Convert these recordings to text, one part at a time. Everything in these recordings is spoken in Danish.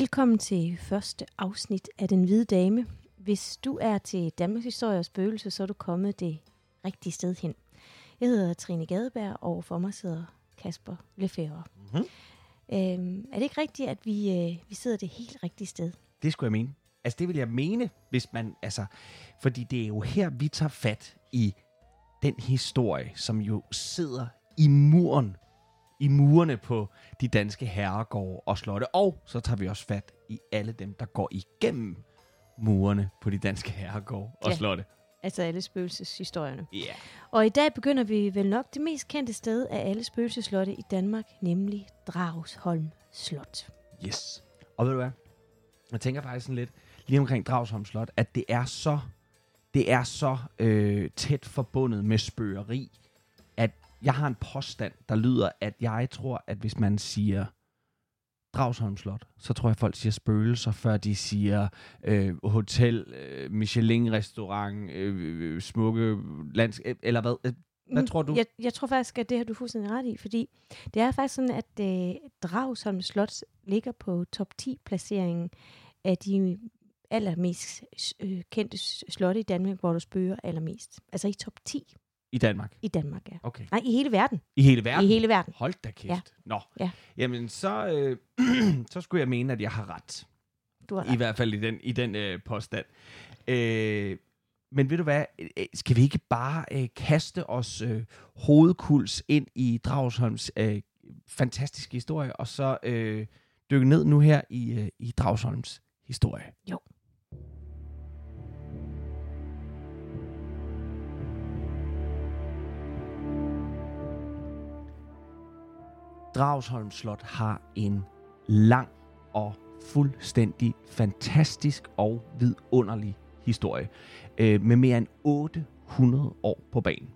Velkommen til første afsnit af Den Hvide Dame. Hvis du er til Danmarks Historie og Spøgelse, så er du kommet det rigtige sted hen. Jeg hedder Trine Gadeberg, og for mig sidder Kasper Lefebvre. Mm-hmm. Øhm, er det ikke rigtigt, at vi, øh, vi sidder det helt rigtige sted? Det skulle jeg mene. Altså, det vil jeg mene, hvis man... Altså, fordi det er jo her, vi tager fat i den historie, som jo sidder i muren i murene på de danske herregårde og slotte. Og så tager vi også fat i alle dem, der går igennem murene på de danske herregårde og Ja. slotte. Altså alle spøgelseshistorierne. Ja. Yeah. Og i dag begynder vi vel nok det mest kendte sted af alle spøgelseslotte i Danmark, nemlig Dragsholm Slot. Yes. Og ved du hvad? Jeg tænker faktisk sådan lidt, lige omkring Dragsholm Slot, at det er så, det er så øh, tæt forbundet med spøgeri, jeg har en påstand, der lyder, at jeg tror, at hvis man siger Dragsholm Slot, så tror jeg, folk siger spøgelser, før de siger øh, hotel, øh, Michelin-restaurant, øh, øh, smukke lands... øh, Eller hvad? Øh, Hvad Mm, tror du? Jeg, jeg tror faktisk, at det har du fuldstændig ret i, fordi det er faktisk sådan, at øh, Dragsholm Slot ligger på top 10 placeringen af de allermest øh, kendte slotte i Danmark, hvor du spøger allermest. Altså i top 10 I Danmark. i Danmark, ja. Okay. Nej, i hele verden. I hele verden? I hele verden. Hold da kæft. Ja. Nå. Ja. Jamen, så, øh, så skulle jeg mene, at jeg har ret. Du har I ret. hvert fald i den, i den øh, påstand. Øh, men ved du hvad? Øh, Skal vi ikke bare øh, kaste os øh, hovedkuls ind i Dragsholms øh, fantastiske historie, og så øh, dykke ned nu her i, øh, i Dragsholms historie? Jo. Dragsholm Slot har en lang og fuldstændig fantastisk og vidunderlig historie øh, med mere end 800 år på banen.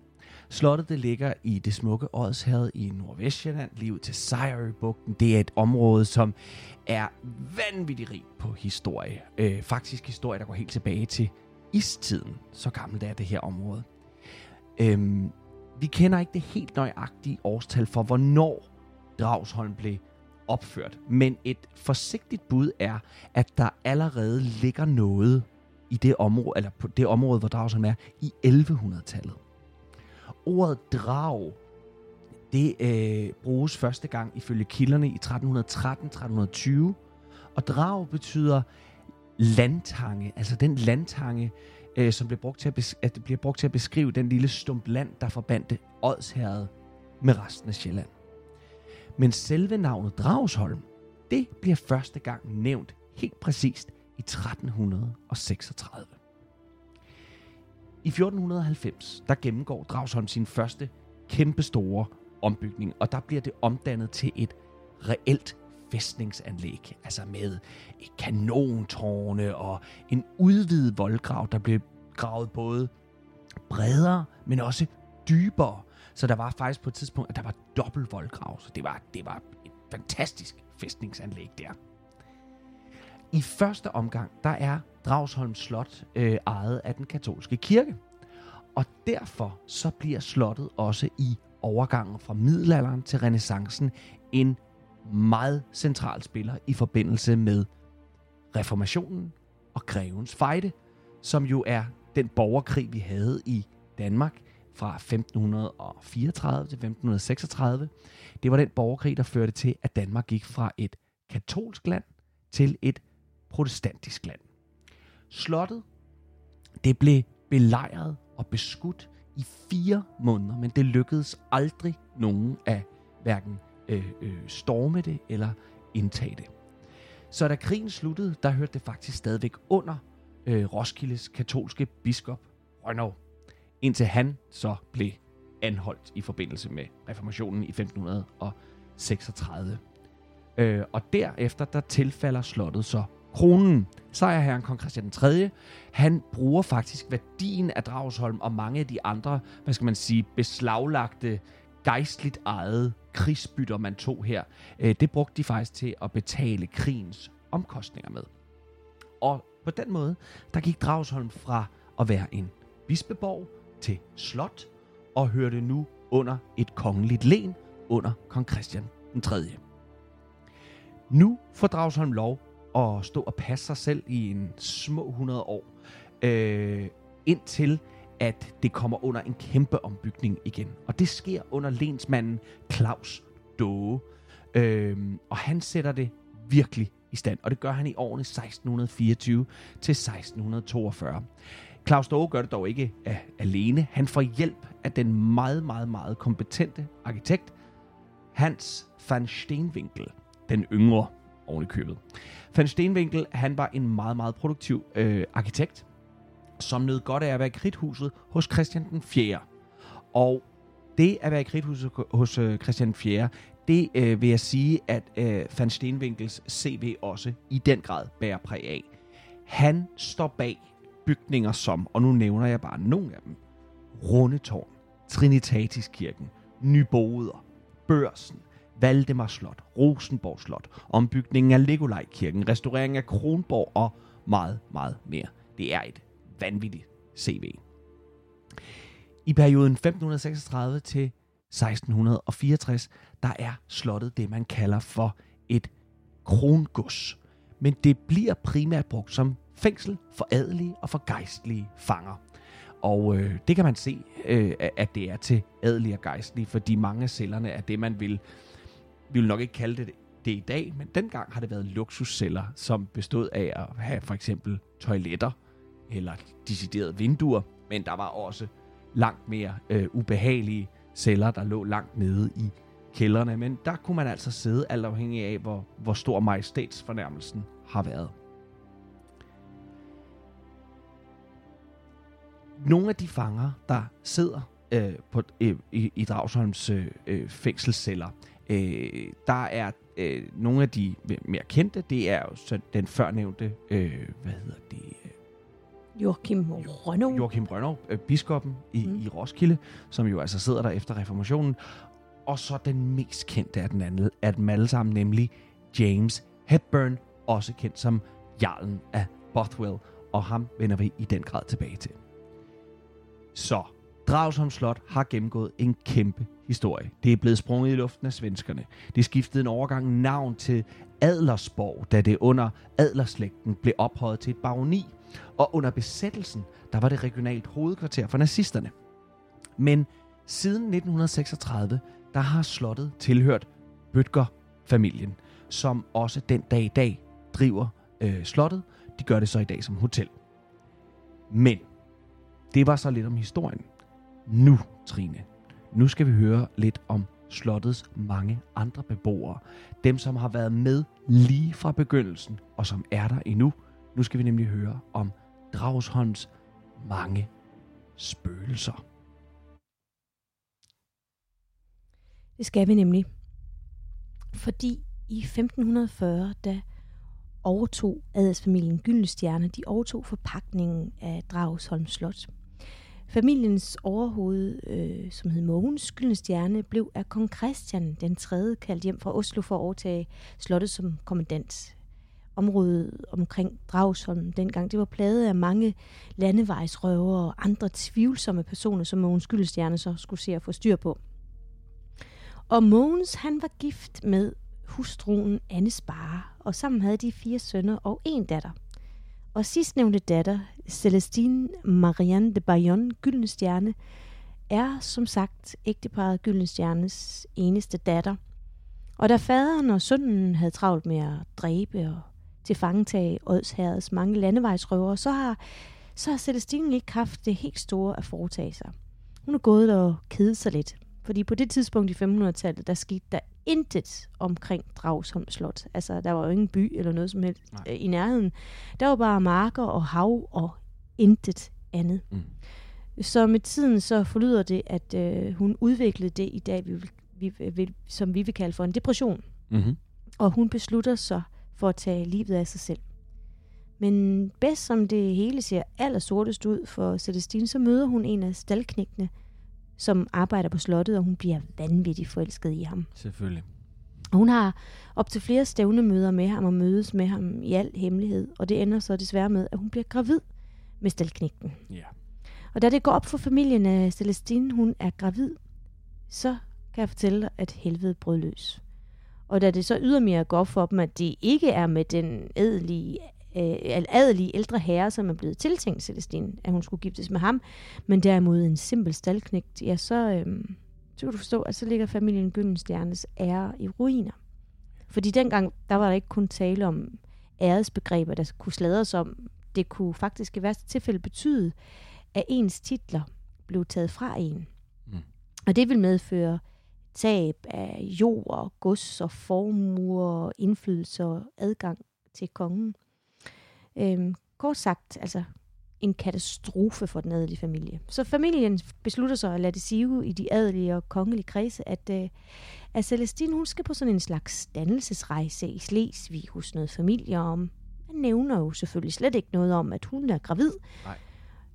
Slottet det ligger i det smukke Odshavet i Nordvestjylland, lige ud til Sejrøbugten. Det er et område, som er vanvittigt rigt på historie. Øh, faktisk historie, der går helt tilbage til istiden. Så gammelt er det her område. Øhm, vi kender ikke det helt nøjagtige årstal for, hvornår Dragsholm blev opført. Men et forsigtigt bud er, at der allerede ligger noget i det område, eller på det område, hvor Dragsholm er, i 1100-tallet. Ordet drag, det øh, bruges første gang ifølge kilderne i 1313-1320, og drag betyder landtange, altså den landtange, øh, som bliver brugt, til at bes- at det bliver brugt til at beskrive den lille stump land, der forbandte Odsherred med resten af Sjælland. Men selve navnet Dragsholm, det bliver første gang nævnt helt præcist i 1336. I 1490, der gennemgår Dragsholm sin første kæmpestore ombygning, og der bliver det omdannet til et reelt fæstningsanlæg, altså med et kanontårne og en udvidet voldgrav, der blev gravet både bredere, men også dybere. Så der var faktisk på et tidspunkt, at der var dobbelt voldgrav, så det var, det var et fantastisk fæstningsanlæg der. I første omgang, der er Dragsholm Slot øh, ejet af den katolske kirke. Og derfor så bliver slottet også i overgangen fra middelalderen til renaissancen en meget central spiller i forbindelse med reformationen og grevens fejde, som jo er den borgerkrig, vi havde i Danmark fra 1534 til 1536. Det var den borgerkrig, der førte til, at Danmark gik fra et katolsk land til et protestantisk land. Slottet, det blev belejret og beskudt i fire måneder, men det lykkedes aldrig nogen af hverken øh, øh, storme det eller indtage det. Så da krigen sluttede, der hørte det faktisk stadigvæk under øh, Roskildes katolske biskop Rønnow, indtil han så blev anholdt i forbindelse med reformationen i 1536. Øh, og derefter, der tilfalder slottet så kronen. Sejrherren kong Christian 3. Han bruger faktisk værdien af Dragsholm og mange af de andre, hvad skal man sige, beslaglagte, gejstligt ejede krigsbytter, man tog her. Øh, det brugte de faktisk til at betale krigens omkostninger med. Og på den måde, der gik Dragsholm fra at være en bispeborg til slot, og hørte nu under et kongeligt len under kong Christian den 3. Nu får Dragsholm lov at stå og passe sig selv i en små 100 år, øh, indtil at det kommer under en kæmpe ombygning igen. Og det sker under lensmanden Claus Doge. Øh, og han sætter det virkelig i stand, og det gør han i årene 1624 til 1642. Claus Doge gør det dog ikke af, alene. Han får hjælp af den meget, meget, meget kompetente arkitekt Hans van Steenwinkel, den yngre oven i købet. Van Steenwinkel, han var en meget, meget produktiv øh, arkitekt, som nød godt af at være i kridthuset hos Christian den 4. Og det at være i kridthuset hos øh, Christian den 4., det øh, vil jeg sige, at øh, Van Steenwinkels CV også i den grad bærer præg af. Han står bag bygninger som, og nu nævner jeg bare nogle af dem, Rundetårn, Trinitatiskirken, Nyboder, Børsen, Valdemar Slot, Rosenborg Slot, ombygningen af Legolejkirken, restaureringen af Kronborg og meget, meget mere. Det er et vanvittigt CV. I perioden 1536 til 1664, der er slottet det, man kalder for et krongods. Men det bliver primært brugt som fængsel for adelige og for gejstlige fanger. Og øh, det kan man se, øh, at det er til adelige og gejstlige, fordi mange af cellerne er det, man vil vi vil nok ikke kalde det det i dag, men dengang har det været luksusceller, som bestod af at have for eksempel toiletter eller deciderede vinduer, men der var også langt mere øh, ubehagelige celler, der lå langt nede i kældrene, men der kunne man altså sidde alt afhængig af, hvor, hvor stor majestætsfornærmelsen har været. Nogle af de fanger, der sidder øh, på, øh, i, i Dragsholms øh, øh fængselsceller, Øh, der er øh, nogle af de mere kendte, det er jo så den førnævnte, øh, hvad hedder det? Joachim Rønnow. Joachim Rønnow, øh, biskoppen i, mm. i Roskilde, som jo altså sidder der efter reformationen. Og så den mest kendte af, den anden, af dem alle sammen, nemlig James Hepburn, også kendt som Jarlen af Bothwell. Og ham vender vi i den grad tilbage til. Så Dragsholm Slot har gennemgået en kæmpe historie. Det er blevet sprunget i luften af svenskerne. Det skiftede en overgang navn til Adlersborg, da det under Adlerslægten blev ophøjet til et baroni. Og under besættelsen, der var det regionalt hovedkvarter for nazisterne. Men siden 1936, der har slottet tilhørt Bøtger-familien, som også den dag i dag driver øh, slottet. De gør det så i dag som hotel. Men det var så lidt om historien. Nu, Trine, nu skal vi høre lidt om slottets mange andre beboere. Dem, som har været med lige fra begyndelsen, og som er der endnu. Nu skal vi nemlig høre om Dragsholms mange spøgelser. Det skal vi nemlig. Fordi i 1540, da overtog adelsfamilien Gyldenstjerne, de overtog forpakningen af Dragsholm Slot. Familiens overhoved, øh, som hed Mogens Gyldenstjerne, blev af kong Christian den 3. kaldt hjem fra Oslo for at overtage slottet som kommandant. Området omkring Dragsholm dengang, det var pladet af mange landevejsrøver og andre tvivlsomme personer, som Mogens Gyldenstjerne så skulle se at få styr på. Og Mogens, han var gift med hustruen Anne Spare, og sammen havde de fire sønner og en datter – og sidstnævnte datter, Celestine Marianne de Bayon Gyldne Stjerne, er som sagt ægteparet Gyldne Stjernes eneste datter. Og da faderen og sønnen havde travlt med at dræbe og til fangetage Odsherreds mange landevejsrøvere, så har, så har Celestine ikke haft det helt store at foretage sig. Hun er gået og kedet sig lidt. Fordi på det tidspunkt i 500-tallet, der skete der intet omkring Dragsholm Slot. Altså, der var jo ingen by eller noget som helst Nej. Øh, i nærheden. Der var bare marker og hav og intet andet. Mm. Så med tiden så forlyder det, at øh, hun udviklede det i dag, vi vil, vi vil, som vi vil kalde for en depression. Mm-hmm. Og hun beslutter sig for at tage livet af sig selv. Men bedst som det hele ser aller sortest ud for Celestine, så møder hun en af staldknægtene, som arbejder på slottet, og hun bliver vanvittigt forelsket i ham. Selvfølgelig. Og hun har op til flere stævnemøder med ham og mødes med ham i al hemmelighed, og det ender så desværre med, at hun bliver gravid med staldknægten. Ja. Og da det går op for familien af Celestine, hun er gravid, så kan jeg fortælle dig, at helvede brød løs. Og da det så ydermere går op for dem, at det ikke er med den adelige, øh, adelige ældre herre, som er blevet tiltænkt Celestine, at hun skulle giftes med ham, men derimod en simpel staldknægt, ja, så, øh, så kan du forstå, at så ligger familien Gyldenstjernes ære i ruiner. Fordi dengang, der var der ikke kun tale om æresbegreber, der kunne sladres om. Det kunne faktisk i værste tilfælde betyde, at ens titler blev taget fra en. Mm. Og det vil medføre tab af jord, gods og formuer, indflydelse og adgang til kongen. Øhm, kort sagt, altså en katastrofe for den adelige familie. Så familien beslutter sig at lade det sige i de adelige og kongelige kredse, at, øh, at Celestine hun skal på sådan en slags dannelsesrejse i Slesvig hos noget familie om. Man nævner jo selvfølgelig slet ikke noget om, at hun er gravid. Nej.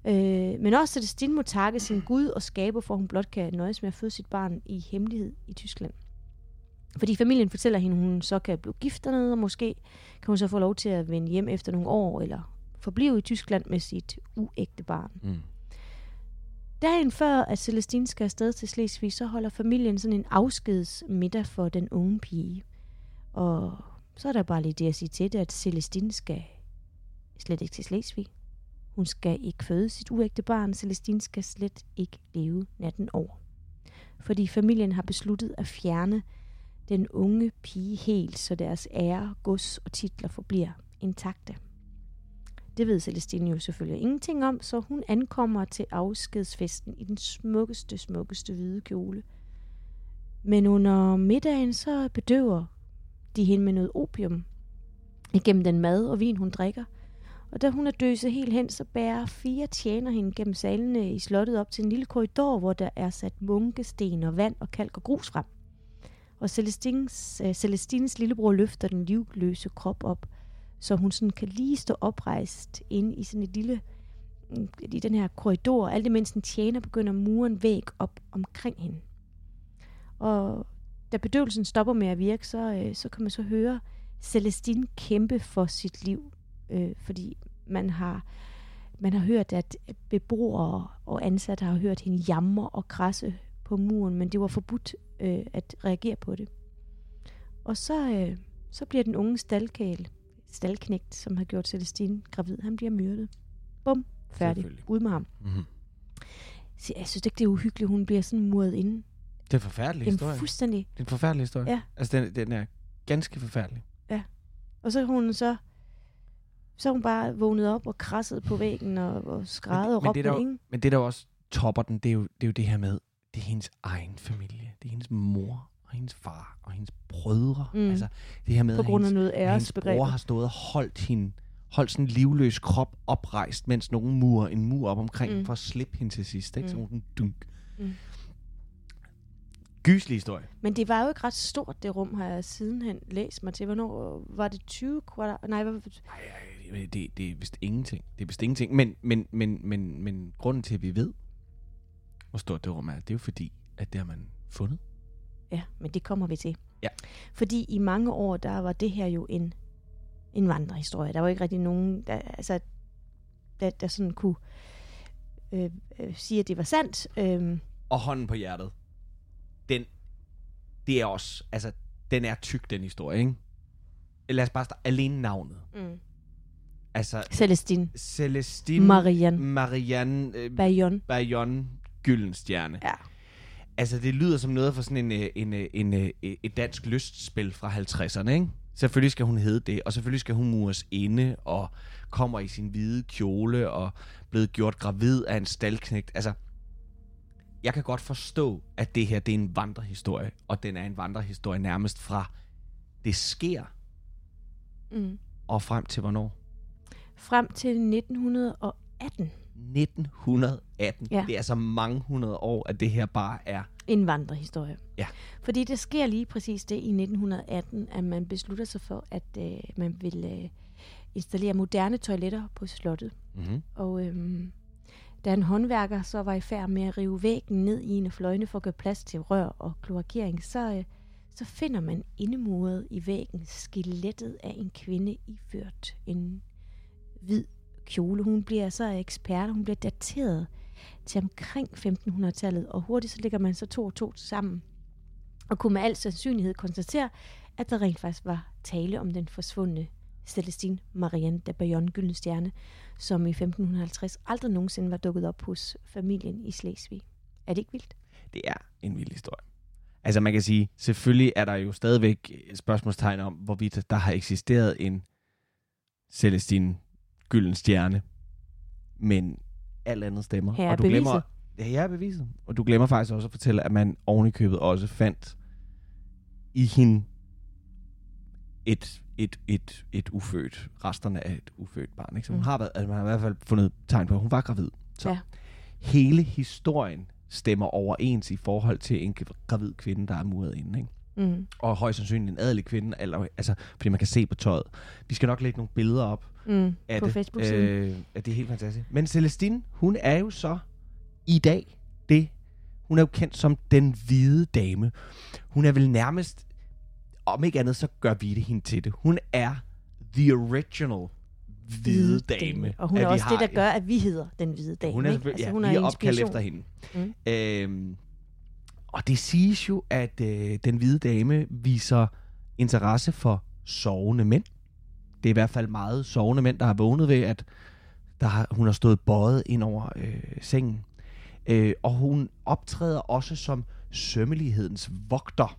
Øh, men også Celestine må takke sin Gud og skaber, for hun blot kan nøjes med at føde sit barn i hemmelighed i Tyskland. Fordi familien fortæller hende, at hun så kan blive gift dernede, og måske kan hun så få lov til at vende hjem efter nogle år, eller forblive i Tyskland med sit uægte barn. Mm. Dagen før, at Celestine skal afsted til Slesvig, så holder familien sådan en afskedsmiddag for den unge pige. Og så er der bare lige det at sige til det, at Celestine skal slet ikke til Slesvig. Hun skal ikke føde sit uægte barn. Celestine skal slet ikke leve natten over. Fordi familien har besluttet at fjerne den unge pige helt, så deres ære, gods og titler forbliver intakte. Det ved Celestine jo selvfølgelig ingenting om, så hun ankommer til afskedsfesten i den smukkeste, smukkeste hvide kjole. Men under middagen så bedøver de hende med noget opium igennem den mad og vin, hun drikker. Og da hun er døset helt hen, så bærer fire tjener hende gennem salene i slottet op til en lille korridor, hvor der er sat munkesten og vand og kalk og grus frem. Og Celestines, uh, øh, Celestines lillebror løfter den livløse krop op, så hun sådan kan lige stå oprejst inde i sådan et lille i den her korridor, alt imens en tjener begynder at mure en væg op omkring hende. Og da bedøvelsen stopper med at virke, så, øh, så kan man så høre Celestine kæmpe for sit liv, øh, fordi man har, man har hørt, at beboere og ansatte har hørt hende jamre og krasse på muren, men det var forbudt øh, at reagere på det. Og så, øh, så bliver den unge staldkæl, staldknægt, som har gjort Celestine gravid, han bliver myrdet. Bum, færdig. Ud med ham. Mm-hmm. Så jeg synes ikke, det er uhyggeligt, hun bliver sådan muret inde. Det er en forfærdelig Det er historie. en fuldstændig... Det er en forfærdelig historie. Ja. Altså, den, den er ganske forfærdelig. Og så er hun så... Så hun bare vågnet op og krasset på væggen og, og skrædet og men råbt det er der jo- ikke? Men det, der også topper den, det er, jo, det er jo det her med, det er hendes egen familie. Det er hendes mor og hendes far og hendes brødre. Mm. Altså, det her med, På grund af hendes, noget hendes bror har stået og holdt hende holdt sådan en livløs krop oprejst, mens nogen murer en mur op omkring, Mm. for at slippe hende til sidst. Ikke? Mm. Sådan dunk. Mm. Gyselig historie. Men det var jo ikke ret stort, det rum, har jeg sidenhen læst mig til. Hvornår var det 20 kvadrat? Nej, hvad, Ej, ej, det, det er vist ingenting. Det er vist ingenting. Men, men, men, men, men grunden til, at vi ved, hvor stort det rum er, det er jo fordi, at det har man fundet. Ja, men det kommer vi til. Ja. Fordi i mange år, der var det her jo en, en vandrehistorie. Der var ikke rigtig nogen, der, altså, der, der sådan kunne øh, øh, sige, at det var sandt. Øh, Og hånden på hjertet, den, det er også, altså, den er tyk, den historie, ikke? Lad os bare starte, alene navnet. mm. Altså, Celestine Celestine Marianne Marianne øh, Bayon. Bayon Gyldenstjerne. Ja. Altså, det lyder som noget fra sådan en, øh, en, øh, en, en, et dansk lystspil fra 50'erne, ikke? Selvfølgelig skal hun hedde det, og selvfølgelig skal hun mures inde, og kommer i sin hvide kjole, og blevet gjort gravid af en staldknægt. Altså, jeg kan godt forstå, at det her, det er en vandrehistorie, og den er en vandrehistorie nærmest fra det sker, Mm. og frem til hvornår? Frem til 1918. 1918. Ja. Det er så mange hundrede år, at det her bare er... En vandrehistorie. Ja. Fordi det sker lige præcis det i 1918, at man beslutter sig for, at øh, man vil øh, installere moderne toiletter på slottet. Mm-hmm. Og øhm, da en håndværker så var i færd med at rive væggen ned i en af fløjene for at gøre plads til rør og kloakering, så, øh, så finder man indemuret i væggen skelettet af en kvinde iført en hvid kjole. Hun bliver så ekspert, hun bliver dateret til omkring 1500-tallet, og hurtigt så ligger man så to og to sammen, og kunne med al sandsynlighed konstatere, at der rent faktisk var tale om den forsvundne Celestine Marianne de Bayonne Gyldenstjerne, som i 1550 aldrig nogensinde var dukket op hos familien i Slesvig. Er det ikke vildt? Det er en vild historie. Altså man kan sige, selvfølgelig er der jo stadigvæk spørgsmålstegn om, hvorvidt der har eksisteret en Celestine Gylden Stjerne, men alt andet stemmer. Her er og du beviset. glemmer, ja, her er beviset. Og du glemmer faktisk også at fortælle, at man oven i købet også fandt i hende et, et, et, et ufødt, resterne af et ufødt barn. Ikke? Så hun Mm. har været, altså man har i hvert fald fundet tegn på, at hun var gravid. Så Ja. hele historien stemmer overens i forhold til en gravid kvinde, der er muret inde. Ikke? Mm. Og højst sandsynligt en adelig kvinde, eller, altså, fordi man kan se på tøjet. Vi skal nok lægge nogle billeder op Mm. af På det. Facebook-siden. Øh, ja, det er helt fantastisk. Men Celestine, hun er jo så i dag det. Hun er jo kendt som den hvide dame. Hun er vel nærmest, om ikke andet, så gør vi det hende til det. Hun er the original hvide dame. Og hun at er også det, der gør, at vi hedder den hvide dame. hun er, ikke? selvfølgelig- ja, hun vi er opkaldt efter hende. Mm. Øhm, og det siges jo, at øh, den hvide dame viser interesse for sovende mænd. Det er i hvert fald meget sovende mænd, der har vågnet ved, at der har, hun har stået bøjet ind over øh, sengen. Øh, og hun optræder også som sømmelighedens vogter.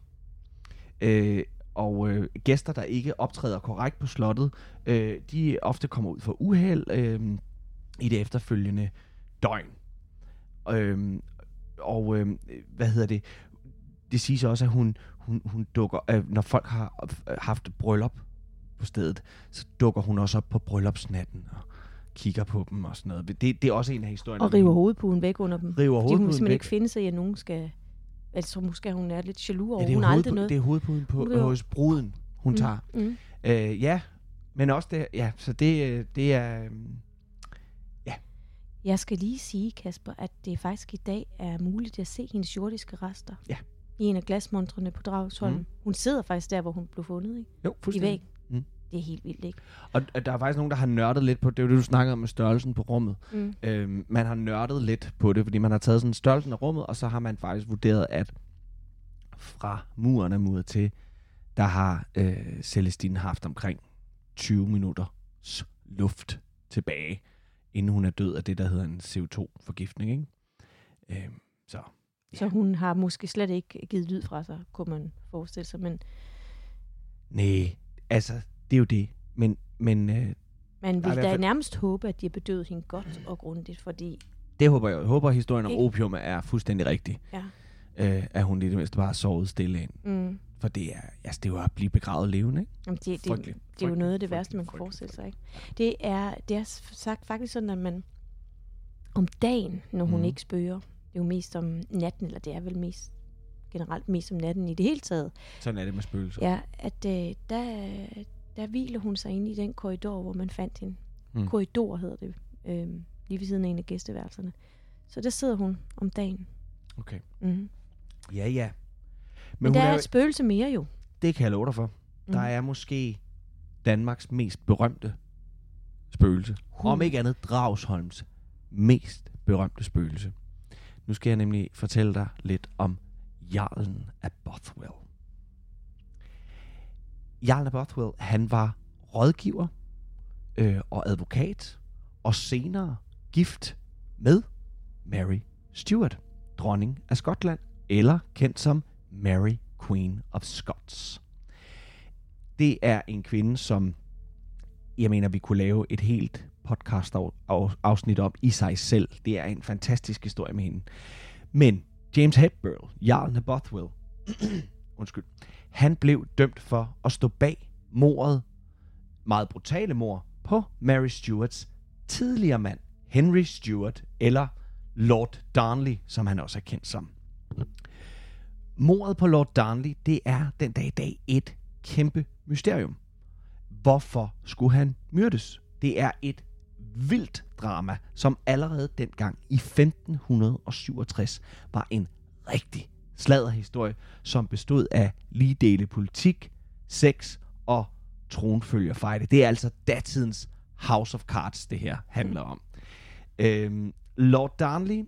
Øh, og øh, gæster, der ikke optræder korrekt på slottet, øh, de ofte kommer ud for uheld øh, i det efterfølgende døgn. Øhm, og øh, hvad hedder det? Det siges også, at hun, hun, hun dukker, øh, når folk har haft bryllup på stedet, så dukker hun også op på bryllupsnatten og kigger på dem og sådan noget. Det, det er også en af historierne. Og river hovedpuden væk under dem. river Fordi hun hovedpuden simpelthen væk. ikke finde sig i, at nogen skal... Tror måske, hun er lidt jaloux over. Ja, hun aldrig hovedpuden, noget. det er hovedpuden på, Hun hos bruden, hun Mm, tager. Mm. Øh, ja, men også det, ja, så det, øh, det er, øh, Jeg skal lige sige, Kasper, at det faktisk i dag er muligt at se hendes jordiske rester. Ja. I en af glasmontrene på Dragsholm. Mm. Hun sidder faktisk der, hvor hun blev fundet, ikke? jo, I fuldstændig. væg. Mm. Det er helt vildt, ikke? Og, der er faktisk nogen, der har nørdet lidt på, det er jo det, du snakkede om med størrelsen på rummet. Mm. Øhm, man har nørdet lidt på det, fordi man har taget sådan størrelsen af rummet, og så har man faktisk vurderet, at fra muren af muret til, der har øh, Celestine haft omkring 20 minutter luft tilbage, inden hun er død af det, der hedder en CO2-forgiftning. Ikke? Øhm, så Så hun har måske slet ikke givet lyd fra sig, kunne man forestille sig. Men nej, altså, det er jo det. Men, men øh, man vil da fald- nærmest håbe, at de har bedøvet hende godt og grundigt, fordi det håber jeg. Jeg håber, at historien om opium er fuldstændig rigtig. ja, Øh, at hun i det mindste bare sovet stille ind. mm, For det er, altså, det er jo at blive begravet levende, ikke? jamen det, det, Frygteligt. det er jo noget af det værste, man kan forestille sig. Ikke? Det, er, det er sagt faktisk sådan, at man om dagen, når hun mm. ikke spøger, det er jo mest om natten, eller det er vel mest generelt mest om natten i det hele taget, Sådan er det med spøgelser. ja, at øh, der, der hviler hun sig inde i den korridor, hvor man fandt hende. Mm. Korridor hedder det, øh, lige ved siden af en af gæsteværelserne. Så der sidder hun om dagen. Okay. Mm. Ja, ja. Men, Men, der er er, et spøgelse mere jo. det kan jeg love dig for. Mm. Der er måske Danmarks mest berømte spøgelse. Hun. Om ikke andet Dragsholms mest berømte spøgelse. Nu skal jeg nemlig fortælle dig lidt om Jarlen af Bothwell. Jarlen af Bothwell, han var rådgiver øh, og advokat, og senere gift med Mary Stuart, dronning af Skotland, eller kendt som Mary Queen of Scots. Det er en kvinde, som jeg mener, vi kunne lave et helt podcast afsnit om i sig selv. Det er en fantastisk historie med hende. Men James Hepburn, Jarlen af Bothwell, undskyld, han blev dømt for at stå bag mordet, meget brutale mord, på Mary Stuarts tidligere mand, Henry Stuart, eller Lord Darnley, som han også er kendt som. Mordet på Lord Darnley, det er den dag i dag et kæmpe mysterium. Hvorfor skulle han myrdes? Det er et vildt drama, som allerede dengang i 1567 var en rigtig sladderhistorie, som bestod af lige dele politik, sex og tronfølgerfejde. Det er altså datidens House of Cards, det her handler om. Øhm, Lord Darnley,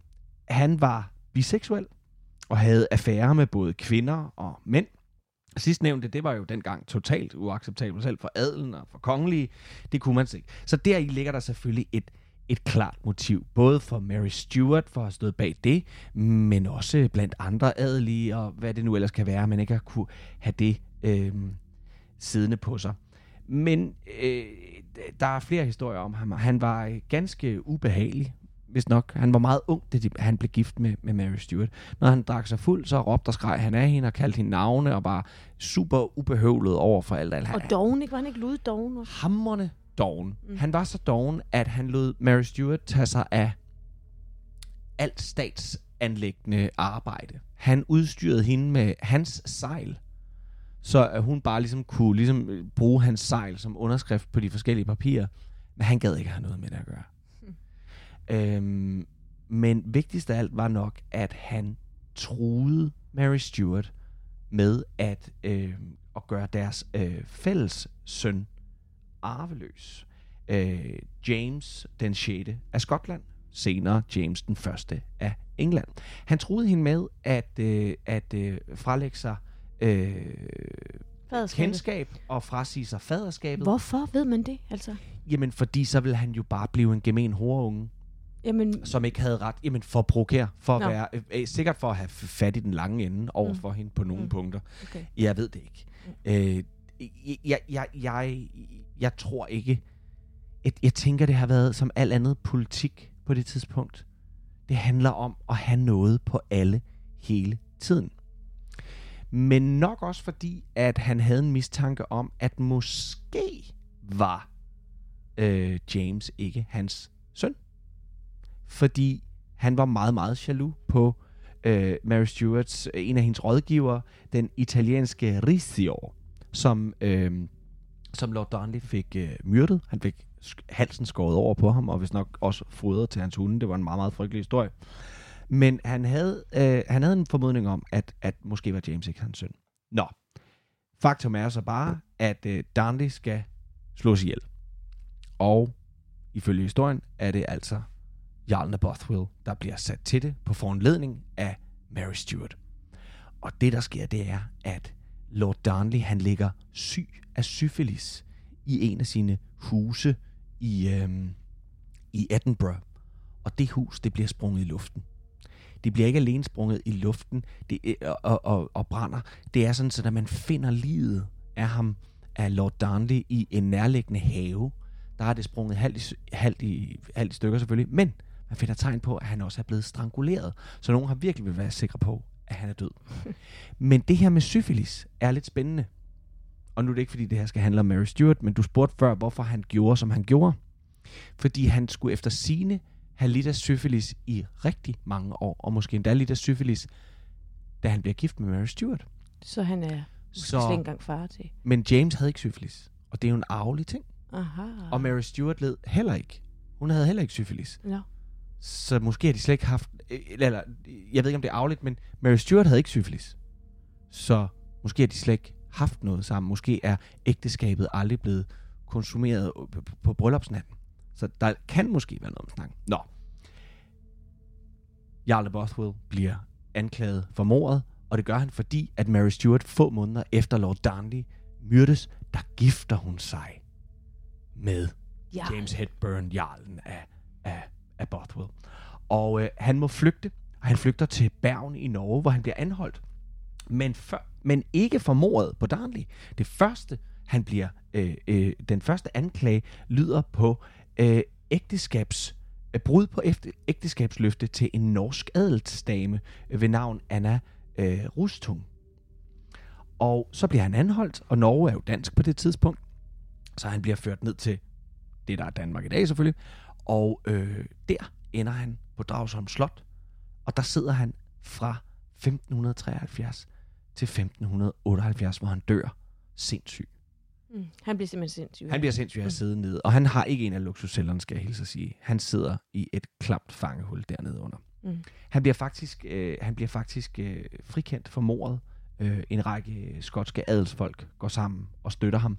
han var biseksuel og havde affære med både kvinder og mænd. Sidst nævnte, det var jo dengang totalt uacceptabelt selv for adelen og for kongelige. Det kunne man se. Så deri ligger der selvfølgelig et, et klart motiv, både for Mary Stuart for at have stået bag det, men også blandt andre adelige og hvad det nu ellers kan være, man ikke har kunne have det øh, siddende på sig. Men øh, der er flere historier om ham. Han var øh, ganske ubehagelig, hvis nok. Han var meget ung, da han blev gift med, med Mary Stuart. Når han drak sig fuld, så råbte og skreg han af hende og kaldte hende navne og var super ubehøvlet over for alt. alt. Og doven, ikke? Var han ikke lud doven? Hammerne doven. Mm. Han var så doven, at han lod Mary Stuart tage sig af alt statsanlæggende arbejde. Han udstyrede hende med hans sejl, så at hun bare ligesom kunne ligesom bruge hans sejl som underskrift på de forskellige papirer. Men han gad ikke have noget med det at gøre. Øhm, men vigtigst af alt var nok, at han truede Mary Stuart med at, øh, at gøre deres øh, fælles søn arveløs. Øh, James den 6. af Skotland, senere James den 1. af England. Han troede hende med at, øh, at øh, frelægge sig øh, kendskab og frasige sig faderskabet. Hvorfor ved man det, altså? Jamen, fordi så ville han jo bare blive en gemen horunge. Jamen, som ikke havde ret, jamen for at provokere, for at være, øh, sikkert for at have fat i den lange ende over mm. for hende på nogle mm. punkter. Okay. Jeg ved det ikke. Mm. Øh, jeg, jeg, jeg, jeg tror ikke, jeg, jeg tænker, det har været som alt andet politik på det tidspunkt. Det handler om at have noget på alle hele tiden. Men nok også fordi, at han havde en mistanke om, at måske var øh, James ikke hans søn. Fordi han var meget, meget jaloux på øh, Mary Stuarts, øh, en af hendes rådgivere, den italienske Rizzio, som, øh, som Lord Darnley fik øh, myrdet. Han fik halsen skåret over på ham, og hvis nok også fodret til hans hunde. Det var en meget, meget frygtelig historie. Men han havde, øh, han havde en formodning om, at, at måske var James ikke hans søn. Nå, faktum er så bare, at øh, Darnley skal slås ihjel. Og ifølge historien er det altså Jarlen af Bothwell, der bliver sat til det på foranledning af Mary Stuart. Og det, der sker, det er, at Lord Darnley, han ligger syg af syfilis i en af sine huse i, øhm, i Edinburgh. Og det hus, det bliver sprunget i luften. Det bliver ikke alene sprunget i luften det, øh, og, og, og brænder. Det er sådan, så at man finder livet af ham, af Lord Darnley, i en nærliggende have. Der er det sprunget halvt i, halvt i, halvt i stykker selvfølgelig, men man finder tegn på, at han også er blevet stranguleret. Så nogen har virkelig vil være sikre på, at han er død. men det her med syfilis er lidt spændende. Og nu er det ikke, fordi det her skal handle om Mary Stuart, men du spurgte før, hvorfor han gjorde, som han gjorde. Fordi han skulle efter sine have lidt af syfilis i rigtig mange år, og måske endda lidt af syfilis, da han bliver gift med Mary Stuart. Så han er måske så, slet engang far til. Men James havde ikke syfilis, og det er jo en arvelig ting. Aha. Og Mary Stuart led heller ikke. Hun havde heller ikke syfilis. Ja. Så måske har de slet ikke haft... Eller, jeg ved ikke, om det er arveligt, men Mary Stuart havde ikke syfilis. Så måske har de slet ikke haft noget sammen. Måske er ægteskabet aldrig blevet konsumeret på, bryllupsnatten. Så der kan måske være noget om snakken. Nå. Jarle Bothwell bliver anklaget for mordet, og det gør han, fordi at Mary Stuart få måneder efter Lord Darnley myrdes, der gifter hun sig med ja. James Hedburn, jarlen af, af, af Bothwell. Og øh, han må flygte, og han flygter til Bergen i Norge, hvor han bliver anholdt. Men, for, men ikke for mordet på Darnley. Det første, han bliver, øh, øh, den første anklage lyder på øh, ægteskabs øh, brud på ægteskabsløfte til en norsk adelsdame ved navn Anna øh, Rustung. Og så bliver han anholdt, og Norge er jo dansk på det tidspunkt, så han bliver ført ned til det, der er Danmark i dag selvfølgelig, og øh, der ender han på Dragsholm Slot, og der sidder han fra 1573 til 1578, hvor han dør sindssyg. Mm. Han bliver simpelthen sindssyg. Han bliver sindssyg af at sidde nede, og han har ikke en af luksuscellerne, skal jeg hilse at sige. Han sidder i et klamt fangehul dernede under. Mm. Han bliver faktisk, øh, han bliver faktisk øh, frikendt for mordet. Øh, en række skotske adelsfolk går sammen og støtter ham.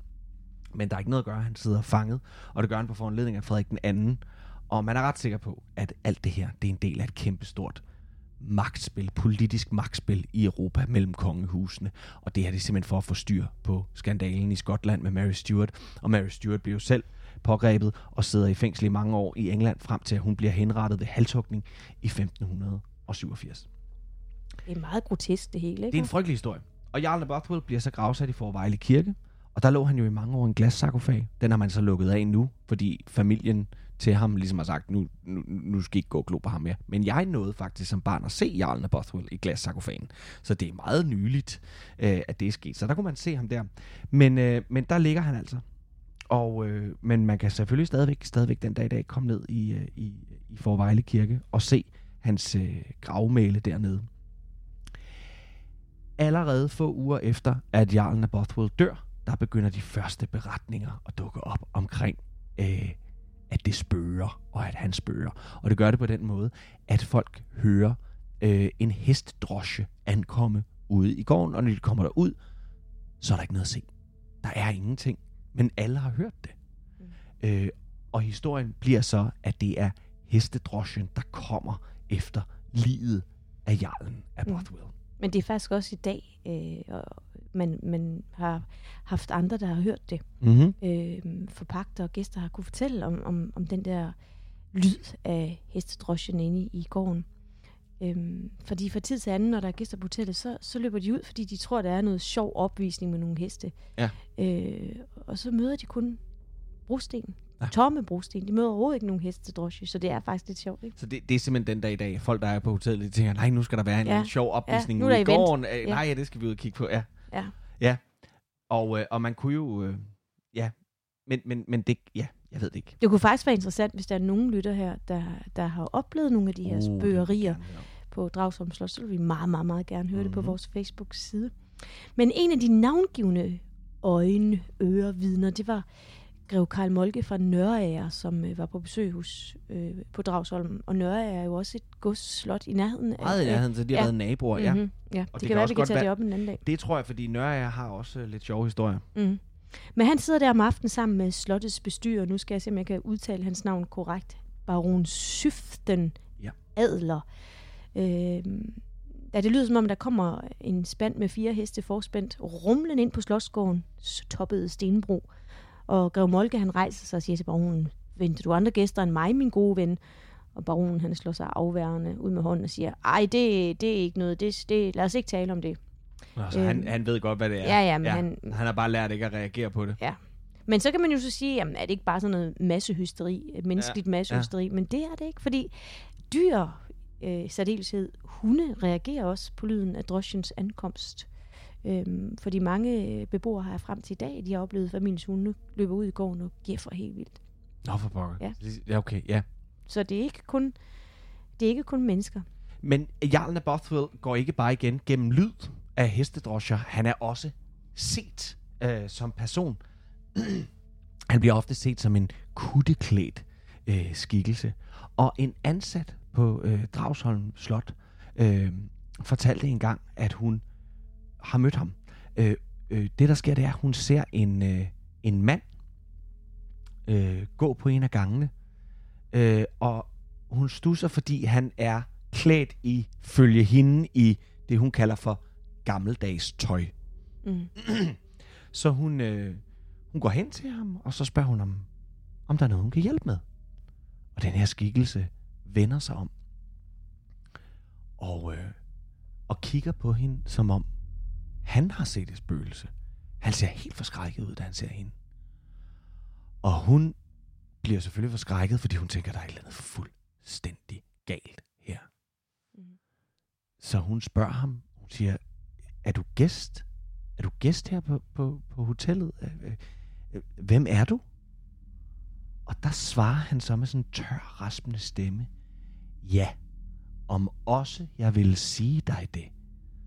Men der er ikke noget at gøre. Han sidder fanget, og det gør han på foranledning af Frederik den anden. Og man er ret sikker på, at alt det her, det er en del af et kæmpestort magtspil, politisk magtspil i Europa mellem kongehusene. Og det her det er simpelthen for at få styr på skandalen i Skotland med Mary Stuart. Og Mary Stuart bliver jo selv pågrebet og sidder i fængsel i mange år i England, frem til at hun bliver henrettet ved halshugning i 1587. Det er meget grotesk, det hele, ikke? Det er en frygtelig historie. Og Jarl Bothwell bliver så gravsat i Forvejle Kirke, og der lå han jo i mange år i en glassarkofag. Den har man så lukket af nu, fordi familien til ham ligesom har sagt, nu, nu, nu skal I ikke gå og glo på ham mere. Men jeg nåede faktisk som barn at se Jarl af Bothwell i glassarkofagen. Så det er meget nyligt, øh, at det er sket. Så der kunne man se ham der. Men, øh, men der ligger han altså. Og, øh, men man kan selvfølgelig stadigvæk, stadigvæk den dag i dag komme ned i, øh, i, i Forvejle Kirke og se hans øh, gravmæle dernede. Allerede få uger efter, at Jarlen af Bothwell dør, der begynder de første beretninger at dukke op omkring, øh, at det spørger, og at han spørger. Og det gør det på den måde, at folk hører øh, en hestdrosje ankomme ude i gården, og når de kommer derud, så er der ikke noget at se. Der er ingenting, men alle har hørt det. Mm. Øh, og historien bliver så, at det er hestedrosjen, der kommer efter livet af jarlen af Bothwell. Mm. Men det er faktisk også i dag, øh, man, man har haft andre, der har hørt det. Mm-hmm. Øh, forpagter og gæster har kunne fortælle om, om, om den der lyd af hestedrosjen inde i, i gården. Øhm, fordi for tid til anden, når der er gæster på hotellet, så, så løber de ud, fordi de tror, der er noget sjov opvisning med nogle heste. Ja. Øh, og så møder de kun brosten. Ja. Tomme brosten. De møder overhovedet ikke nogen heste til drosje, så det er faktisk lidt sjovt, ikke? Så det, det er simpelthen den dag i dag, folk der er på hotellet, de tænker, nej, nu skal der være en, Ja. sjov opvisning Ja, nu ude i event. gården. Øh, Ja. Nej, ja, det skal vi ud og kigge på. Ja. Ja. ja. Og, øh, og man kunne jo, øh, ja, men, men, men det, ja, jeg ved det ikke. Det kunne faktisk være interessant, hvis der er nogen lytter her, der, der har oplevet nogle af de her Uh, spøgerier på Dragsholm Slot, så vil vi meget, meget, meget gerne høre mm-hmm. det på Mhm. vores Facebook-side. Men en af de navngivende øjne, ører, vidner, det var Grev Karl Molke fra Nørager, som øh, var på besøg hos øh, på Dragsholm. Og Nørager er jo også et godsslot i nærheden. af- Meget i nærheden, så de har ja. været naboer, ja. Mhm, ja. Det, det kan kan være, vi kan tage det være- op en anden dag. Det tror jeg, fordi Nørre har også øh, lidt sjove historier. Mm. Men han sidder der om aftenen sammen med slottets bestyrer. Nu skal jeg se, om jeg kan udtale hans navn korrekt. Baron Syften Ja. Adler. Øhm, ja, det lyder som om, der kommer en spand med fire heste forspændt rumlen ind på slottsgården, toppede stenbro. Og Grev Molke, han rejser sig og siger til baronen, venter du andre gæster end mig, min gode ven? Og baronen, han slår sig afværende ud med hånden og siger, ej, det, det er ikke noget, det, det, lad os ikke tale om det. Altså, Øhm, han, han ved godt, hvad det er. Ja, ja, men han- han har bare lært ikke at reagere på det. Men så kan man jo så sige, jamen er det ikke bare sådan noget massehysteri, et menneskeligt ja, massehysteri, ja. men det er det ikke, fordi dyr, øh, særdeleshed hunde, reagerer også på lyden af drosjens ankomst. Øhm, fordi mange øh, beboere har frem til i dag, de har oplevet, at familiens hunde løber ud i gården og gæffer helt vildt. Nå, for pokker. Ja. ja, okay, ja. Så det er ikke kun, det er ikke kun mennesker. Men Jarlen af Bothwell går ikke bare igen gennem lyd af hestedrosjer. Han er også set øh, som person. han bliver ofte set som en kutteklædt øh, skikkelse. Og en ansat på øh, Dragsholm Slot øh, fortalte engang, at hun har mødt ham. Øh, øh, det, der sker, det er, at hun ser en, øh, en mand øh, gå på en af gangene. Øh, og hun stusser, fordi han er klædt i, følge hende i det, hun kalder for gammeldags tøj. Mm. Så hun, øh, hun går hen til ham, og så spørger hun, om, om der er noget, hun kan hjælpe med. Og den her skikkelse vender sig om. Og, øh, og kigger på hende, som om han har set et spøgelse. Han ser helt forskrækket ud, da han ser hende. Og hun bliver selvfølgelig forskrækket, fordi hun tænker, der er et eller andet fuldstændig galt her. Mm. Så hun spørger ham, hun siger, er du gæst? Er du gæst her på, på, på hotellet? Hvem er du? Og der svarer han så med sådan en tør, raspende stemme. Ja, om også jeg ville sige dig det,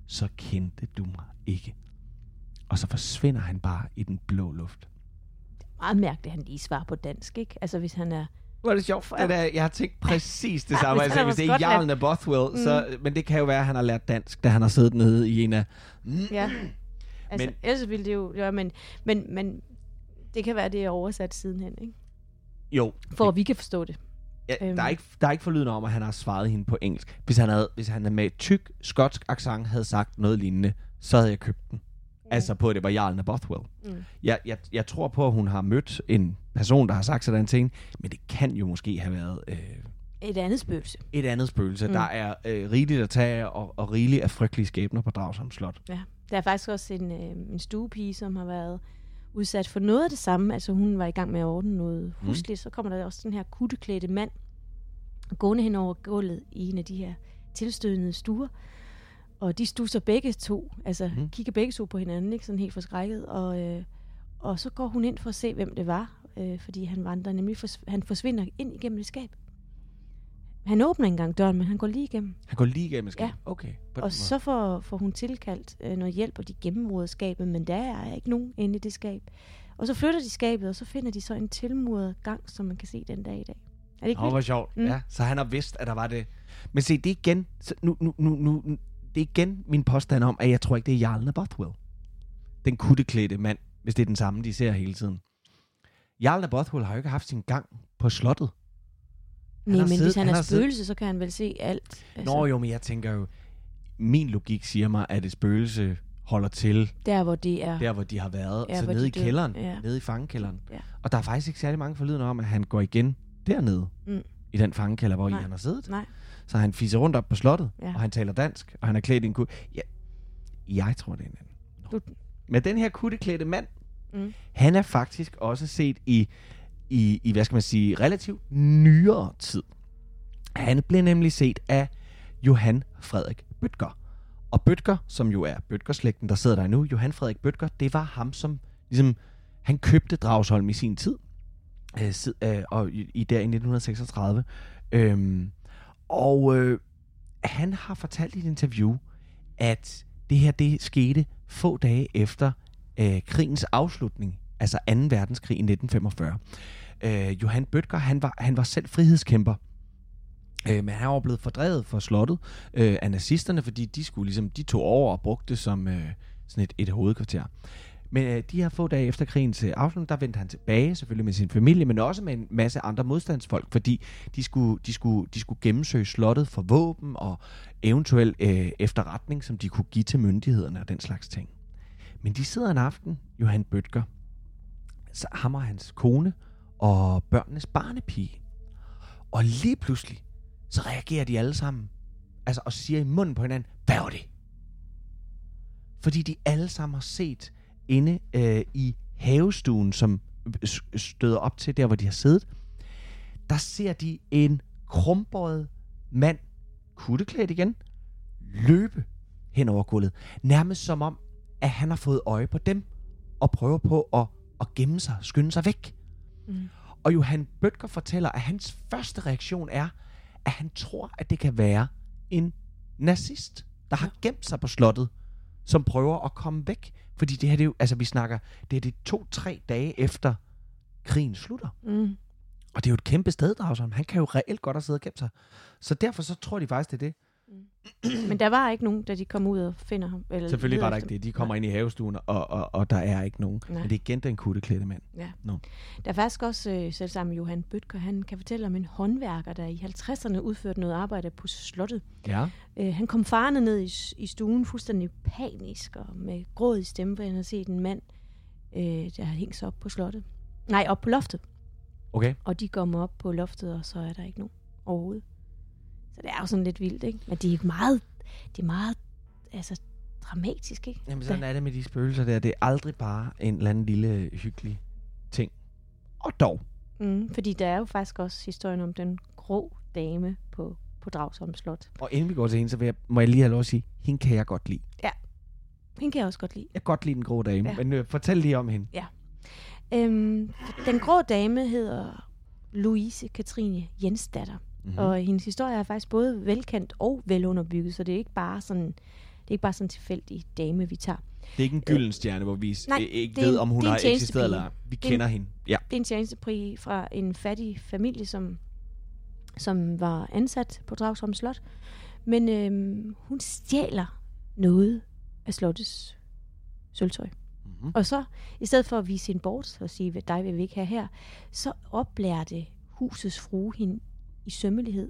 så kendte du mig ikke. Og så forsvinder han bare i den blå luft. Meget mærkeligt, at han lige svarer på dansk, ikke? Altså, hvis han er... Hvor er det sjovt. Det der, jeg har tænkt præcis det Ja, samme. hvis altså, hvis det er. Jarlen af Bothwell, mm. så, men det kan jo være, at han har lært dansk, da han har siddet nede i en af... Ja. Altså, Men- men, ellers ville det jo... Ja, men, men, men det kan være, det er oversat sidenhen, ikke? Jo, For at vi kan forstå det. Ja, Øhm. der, er ikke, der er ikke forlydende om, at han har svaret hende på engelsk. Hvis han, havde, hvis han med tyk skotsk accent havde sagt noget lignende, så havde jeg købt den. Mm. Altså på, at det var Jarlen af Bothwell. Mm. Jeg, jeg, jeg tror på, at hun har mødt en person, der har sagt sådan en ting, men det kan jo måske have været øh, Et andet spøgelse. et andet spøgelse. Mm. Der er øh, rigeligt at tage og, og rigeligt af frygtelige skæbner på Dragsholm Slot. Ja. Der er faktisk også en, øh, en stuepige, som har været udsat for noget af det samme. Altså hun var i gang med at ordne noget Mm. husligt. Så kommer der også den her kutteklædte mand gående hen over gulvet i en af de her tilstødende stuer. Og de stusser begge to, altså Mm. mm. kigger begge to på hinanden, ikke sådan helt forskrækket. Og, øh, og så går hun ind for at se, hvem det var, øh, fordi han vandrer nemlig, fors- han forsvinder ind igennem et skab. Han åbner ikke engang døren, men han går lige igennem. Han går lige igennem skabet. Ja. Okay. På Og så får, får hun tilkaldt øh, noget hjælp, og de gennemroder skabet, men der er ikke nogen inde i det skab. Og så flytter de skabet, og så finder de så en tilmuret gang, som man kan se den dag i dag. Er det ikke vildt? hvor sjovt. Mm. Ja, så han har vidst, at der var det. Men se, det er igen, så nu, nu, nu, nu, nu- det er igen min påstand om, at jeg tror ikke, det er Jarlen af Bothwell. Den kutteklædte mand, hvis det er den samme, de ser hele tiden. Jarlen af Bothwell har jo ikke haft sin gang på slottet. Nej, men siddet- hvis han, han er har siddet- spøgelse, så kan han vel se alt. Altså. Nå jo, men jeg tænker jo, min logik siger mig, at et spøgelse holder til Der, hvor det er. der, hvor de har været. Ja, så nede de i kælderen, Ja. nede i fangekælderen. Ja. Og der er faktisk ikke særlig mange forlydende om, at han går igen dernede. Mm. I den fangekælder, hvor Nej. I han har siddet. Nej. Så han fiser rundt op på slottet, ja. Ja. og han taler dansk, og han er klædt i en kutte. Ja, jeg tror, det er en anden. Du, Men den her kutteklædte mand, Mm. han er faktisk også set i, i, i, hvad skal man sige, relativt nyere tid. Han blev nemlig set af Johan Frederik Bøtger. Og Bøtger, som jo er Bøtgerslægten, der sidder der nu, Johan Frederik Bøtger, det var ham, som ligesom, han købte Dragsholm i sin tid, øh, sid, øh, og i, i der i 1936. Øhm, og øh, han har fortalt i et interview, at det her det skete få dage efter øh, krigens afslutning, altså 2. verdenskrig i 1945. Øh, Johan Bøtger, han var, han var selv frihedskæmper, øh, men han var blevet fordrevet fra slottet øh, af nazisterne, fordi de skulle ligesom, de tog over og brugte det som øh, sådan et, et hovedkvarter. Men øh, de her få dage efter krigen til afslutning, der vendte han tilbage, selvfølgelig med sin familie, men også med en masse andre modstandsfolk, fordi de skulle, de skulle, de skulle gennemsøge slottet for våben og eventuel øh, efterretning, som de kunne give til myndighederne og den slags ting. Men de sidder en aften, Johan Bøtger, så ham og hans kone og børnenes barnepige. Og lige pludselig, så reagerer de alle sammen, altså og siger i munden på hinanden, hvad var det? Fordi de alle sammen har set inde øh, i havestuen, som øh, øh, støder op til der, hvor de har siddet, der ser de en krumbøjet mand, kutteklædt igen, løbe hen over gulvet. Nærmest som om, at han har fået øje på dem, og prøver på at, at gemme sig, skynde sig væk. Mm. Og Johan Bøtger fortæller, at hans første reaktion er, at han tror, at det kan være en nazist, der har gemt sig på slottet, som prøver at komme væk. Fordi det her, det er jo, altså vi snakker, det er det to-tre dage efter krigen slutter. Mm. Og det er jo et kæmpe sted, Dragsholm. Han kan jo reelt godt have siddet og gemt sig. Så derfor så tror de faktisk, det er det. Men der var ikke nogen, da de kom ud og finder ham. Eller Selvfølgelig var der ikke det. De kommer ind i havestuen, og, og, og der er ikke nogen. Nej. Men det er igen den kutteklædte mand. Der er faktisk også øh, selv sammen med Johan Bøtker, han kan fortælle om en håndværker, der i 50'erne udførte noget arbejde på slottet. Ja. Øh, han kom farne ned i, i stuen fuldstændig panisk og med gråd i stemme, for han havde set en mand, øh, der havde hængt sig op på slottet. Nej, op på loftet. Okay. Og de kommer op på loftet, og så er der ikke nogen overhovedet. Så det er jo sådan lidt vildt, ikke? Men det er meget, det er meget altså, dramatisk, ikke? Jamen sådan er det med de spøgelser der. Det er aldrig bare en eller anden lille hyggelig ting. Og dog. Mm, fordi der er jo faktisk også historien om den grå dame på, på Dragsholm Slot. Og inden vi går til hende, så vil jeg, må jeg lige have lov at sige, hende kan jeg godt lide. Hende kan jeg også godt lide. Jeg kan godt lide den grå dame, ja. Ja. men øh, fortæl lige om hende. Øhm, den grå dame hedder Louise Katrine Jensdatter. Mhm. Mm. Og hendes historie er faktisk både velkendt og velunderbygget, så det er ikke bare sådan, det er ikke bare sådan en tilfældig dame, vi tager. Det er ikke en gylden stjerne, hvor vi Nej, ikke det ved, en- om hun det har eksisteret eller. Vi Det er en- kender hende. Ja. Det er en tjenesteprig fra en fattig familie, som, som var ansat på Dragsholm Slot. Men øhm, hun stjæler noget af slottets sølvtøj. Mm-hmm. Og så, i stedet for at vise hende bort og sige, dig vil vi ikke have her, så oplærte husets frue hende i sømmelighed,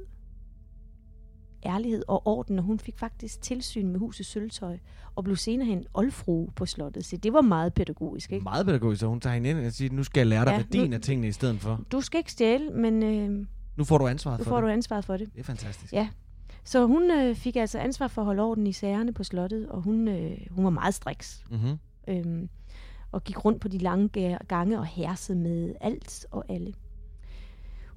ærlighed og orden, og hun fik faktisk tilsyn med husets sølvtøj, og blev senere hen oldfrue på slottet. Så det var meget pædagogisk, ikke? Meget pædagogisk, så hun tager hende ind og siger, nu skal jeg lære dig Ja, værdien nu- af tingene i stedet for. Du skal ikke stjæle, men øh, Nu får du ansvaret nu for får det. du ansvaret for det. Det er fantastisk. Ja. Så hun øh, fik altså ansvar for at holde orden i sagerne på slottet, og hun, øh, hun var meget striks. Mm-hmm. øhm, og gik rundt på de lange ga- gange og hersede med alt og alle.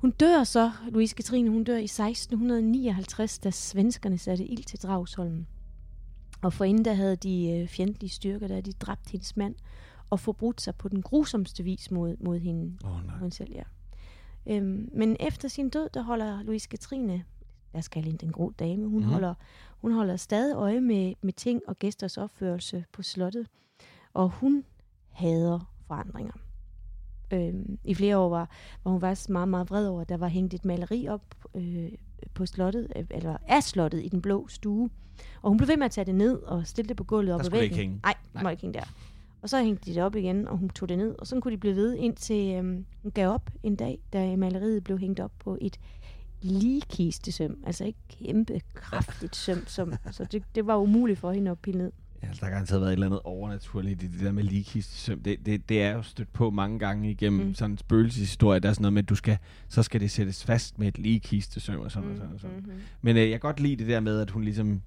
Hun dør så, Louise Katrine, hun dør i 1659, da svenskerne satte ild til Dragsholm. Og forinden der havde de øh, fjendtlige styrker, der de dræbt hendes mand og forbrudt sig på den grusomste vis mod, mod hende, oh, nej. hende selv. Ja. Øhm, men efter sin død, der holder Louise Katrine, lad os kalde hende den gode dame, hun, mm. holder, hun holder stadig øje med, med ting og gæsters opførelse på slottet. Og hun hader forandringer. Øhm, I flere år var, var hun faktisk meget, meget vred over, at der var hængt et maleri op øh, på slottet, øh, eller af slottet i den blå stue. Og hun blev ved med at tage det ned og stille det på gulvet op Der ad væggen. hænge. Nej, Nej. må ikke hænge der. Og så hængte de det op igen, og hun tog det ned. Og så kunne de blive ved, indtil øhm, hun gav op en dag, da maleriet blev hængt op på et ligkistesøm. Altså ikke kæmpe, kraftigt søm. Som, så det, det var umuligt for hende at pille ned. Ja, der har garanteret været et eller andet overnaturligt i det der med ligkistesøm. Det, det, det er jo stødt på mange gange igennem mm. Sådan en spøgelseshistorie. Der er sådan noget med, at du skal, så skal det sættes fast med et ligkistesøm og sådan mm. og sådan. Og sådan. Mm-hmm. Men øh, jeg kan godt lide det der med, at hun ligesom...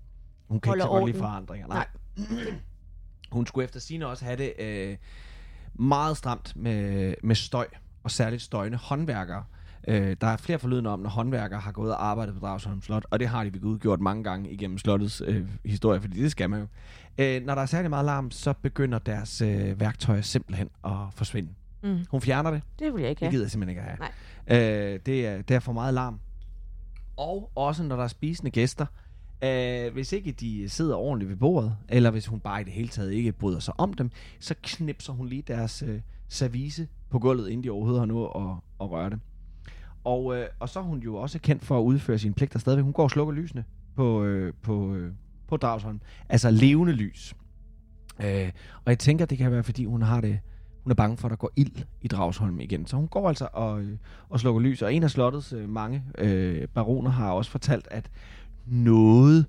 Hun kan Holder ikke så godt lide orden. forandringer. Nej. hun skulle efter sine også have det øh, meget stramt med, med støj, og særligt støjende håndværkere. Øh, der er flere forlydende om, når håndværkere har gået og arbejdet på Dragsholm Slot, og det har de ved Gud gjort mange gange igennem slottets øh, historie, fordi det skal man jo. Øh, når der er særlig meget larm, så begynder deres øh, værktøjer simpelthen at forsvinde. Mm. Hun fjerner det, Det vil jeg ikke det have. gider jeg simpelthen ikke have. Øh, det, er, det er for meget larm. Og også når der er spisende gæster. Øh, hvis ikke de sidder ordentligt ved bordet, eller hvis hun bare i det hele taget ikke bryder sig om dem, så knipser hun lige deres øh, service på gulvet, inden de overhovedet har nået at, at røre det. Og, øh, og så er hun jo også kendt for at udføre sine pligter stadigvæk. Hun går og slukker lysene på, øh, på, øh, på Dragsholm. Altså levende lys. Øh, og jeg tænker, det kan være, fordi hun har det hun er bange for, at der går ild i Dragsholm igen. Så hun går altså og, øh, og slukker lys. Og en af slottets øh, mange øh, baroner har også fortalt, at noget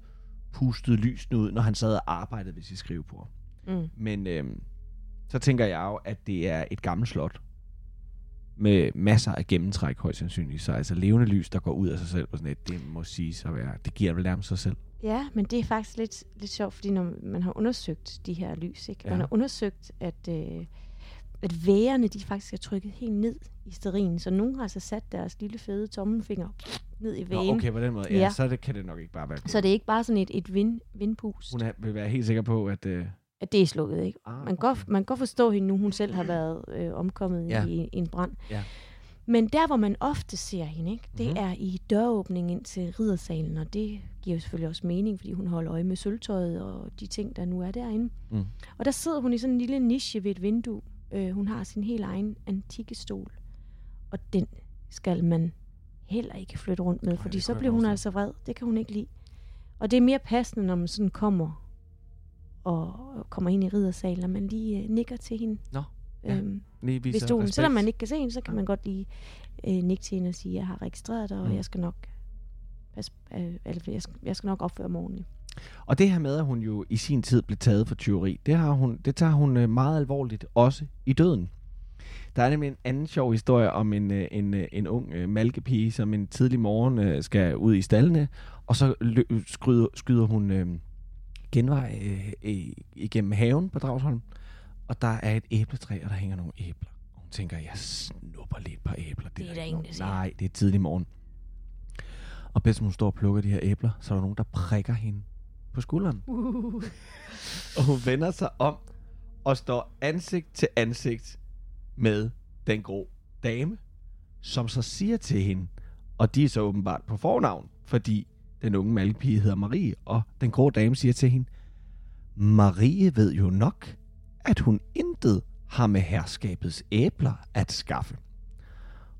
pustede lysene ud, når han sad og arbejdede ved sit skrivebord. Mm. Men øh, så tænker jeg jo, at det er et gammelt slot med masser af gennemtræk højst sandsynligt. Så altså levende lys, der går ud af sig selv på sådan et, det må sige at være, det giver vel nærmest sig selv. Ja, men det er faktisk lidt, lidt sjovt, fordi når man har undersøgt de her lys, ikke? Ja. man har undersøgt, at, øh, at vægerne de faktisk er trykket helt ned i sterin, så nogen har altså sat deres lille fede tommelfinger ned i Nå, vægen. okay, på den måde. Ja, Ja. så det, kan det nok ikke bare være. Så det er ikke bare sådan et, et vind, vindpust, Hun er, vil være helt sikker på, at... Øh, at det er slukket. Ikke? ah, Man, kan godt, man kan godt forstå hende nu, hun selv har været øh, omkommet Ja. i, i en brand. Ja. Men der, hvor man ofte ser hende, ikke, det Mhm. mm-hmm. er i døråbningen ind til riddersalen, og det giver jo selvfølgelig også mening, fordi hun holder øje med sølvtøjet og de ting, der nu er derinde. Mm. Og der sidder hun i sådan en lille niche ved et vindue. Øh, hun har sin helt egen antikke stol, og den skal man heller ikke flytte rundt med, Nej, fordi så bliver hun forestille altså vred. Det kan hun ikke lide. Og det er mere passende, når man sådan kommer og kommer ind i riddersalen, og man lige øh, nikker til hende. Nå, ja. Øhm, lige ved viser stolen. respekt. Selvom man ikke kan se hende, så kan Ja. man godt lige øh, nikke til hende og sige, jeg har registreret dig, og Mm. jeg skal nok pas, øh, eller jeg skal, jeg skal nok opføre mig ordentligt. Og det her med, at hun jo i sin tid blev taget for tyveri, det, har hun, det tager hun øh, meget alvorligt, også i døden. Der er nemlig en anden sjov historie om en, øh, en, øh, en ung malkepige, som en tidlig morgen skal ud i stallene, og så lø- skyder, skyder hun genvej øh, i- igennem haven på Dragsholm, og der er et æbletræ, og der hænger nogle æbler. Og hun tænker, jeg snupper lige et par æbler. Det er der ingen, der siger. Nej, det er tidlig morgen. Og bedst hun står og plukker de her æbler, så er der nogen, der prikker hende på skulderen. Uh. Og hun vender sig om og står ansigt til ansigt med den grå dame, som så siger til hende, og de er så åbenbart på fornavn, fordi den unge malkepige hedder Marie, og den grå dame siger til hende, Marie ved jo nok, at hun intet har med herskabets æbler at skaffe.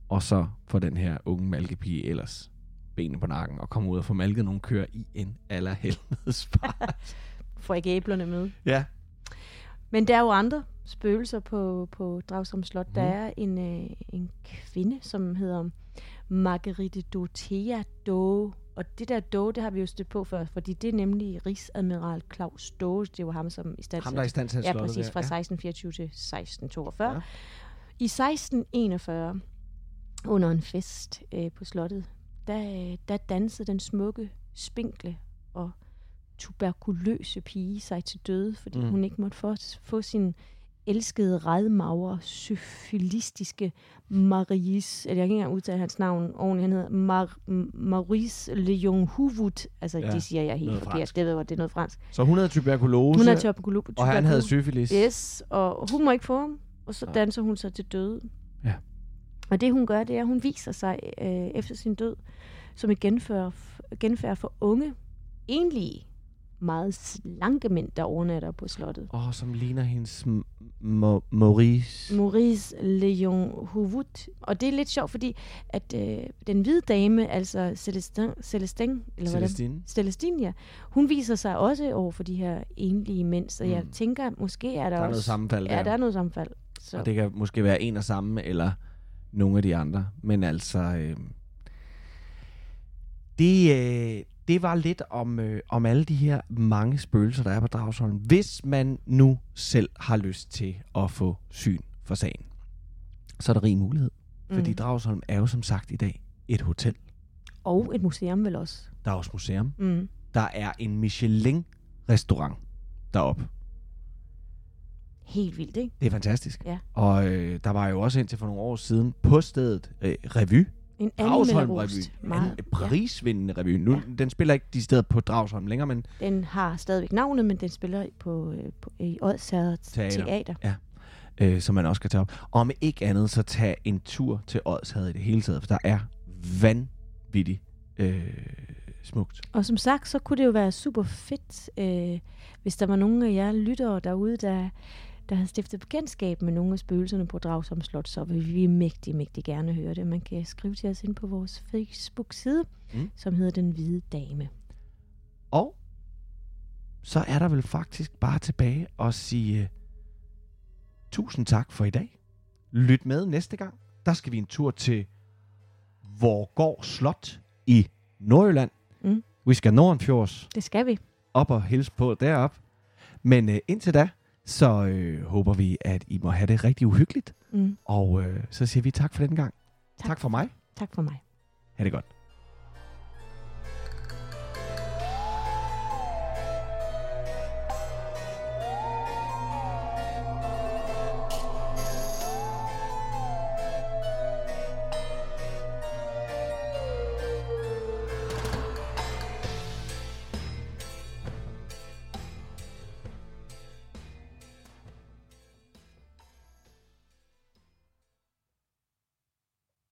Og så får den her unge malkepige ellers benene på nakken og kommer ud og får malket nogle køer i en allerhelvedes fart. Får ikke æblerne med. ja. Men der er jo andre spøgelser på, på Dragsholm Slot. Mm. Der Mhm. er en, øh, en kvinde, som hedder Marguerite Dotea Doe. Og det der Doe, det har vi jo stødt på før, fordi det er nemlig Rigsadmiral Claus Doe. Det var ham, som i stand Ham, der er i stand til Ja, præcis, fra der. 1624 til 1642. Ja. I 1641, under en fest øh, på slottet, der, øh, der dansede den smukke, spinkle og tuberkuløse pige sig til døde, fordi mm. hun ikke måtte få, få sin elskede, redmagre, syfilistiske Maurice, eller jeg kan ikke engang udtale hans navn ordentligt, han hedder Mar- Maurice Leon Huvud, altså Ja, det siger jeg helt forkert, fransk. det ved jeg, det er noget fransk. Så hun havde tuberkulose, Hun er tuberkulose. og han havde syfilis. Yes, og hun må ikke få ham, og så Ja. danser hun sig til døde. Ja. Og det hun gør, det er, at hun viser sig øh, efter sin død som et genfærd, genfærd for unge, enlige, meget slanke mænd, der overnatter på slottet. Åh, oh, som ligner hendes M- Mo- Maurice. Maurice Leon Huvud. Og det er lidt sjovt, fordi at øh, den hvide dame, altså Celestin, Celestin eller hvad Celestine. Celestine, ja, hun viser sig også over for de her enlige mænd, så jeg Mm. tænker, måske er der, Der er også... noget sammenfald der. Ja, der er noget sammenfald. Så. Og det kan måske være en og samme, eller nogle af de andre. Men altså, øh, det, øh, det var lidt om, øh, om alle de her mange spøgelser, der er på Dragsholm. Hvis man nu selv har lyst til at få syn for sagen, så er der rig mulighed. Fordi Mm. Dragsholm er jo som sagt i dag et hotel. Og et museum vel også. Der er også museum. Mm. Der er en Michelin-restaurant deroppe. Helt vildt, ikke? Det er fantastisk. Ja. Og øh, der var jo også indtil for nogle år siden på stedet øh, revy. En Dragsholm Revy. En Meget, ja. prisvindende revy. Nu, Ja. Den spiller ikke de steder på Dragsholm længere, men Den har stadigvæk navnet, men den spiller på, øh, på i Odsherred Teater. Teater. øh, som man også kan tage op. Og om ikke andet, så tag en tur til Odsherred i det hele taget, for der er vanvittigt øh, smukt. Og som sagt, så kunne det jo være super fedt, øh, hvis der var nogle af jer lyttere derude, der, der har stiftet bekendtskab med nogle af spøgelserne på Dragsholm Slot, så vil vi mægtig, mægtig gerne høre det. Man kan skrive til os ind på vores Facebook-side, Mm. som hedder Den Hvide Dame. Og så er der vel faktisk bare tilbage at sige uh, tusind tak for i dag. Lyt med næste gang. Der skal vi en tur til Vorgård Slot i Nordjylland. Mm. Vi skal Nordenfjords Det skal vi. op og hilse på derop. Men uh, indtil da, så øh, håber vi, at I må have det rigtig uhyggeligt. Mm. Og øh, så siger vi tak for den gang. Tak, tak for mig. Tak for mig. Ha' det godt.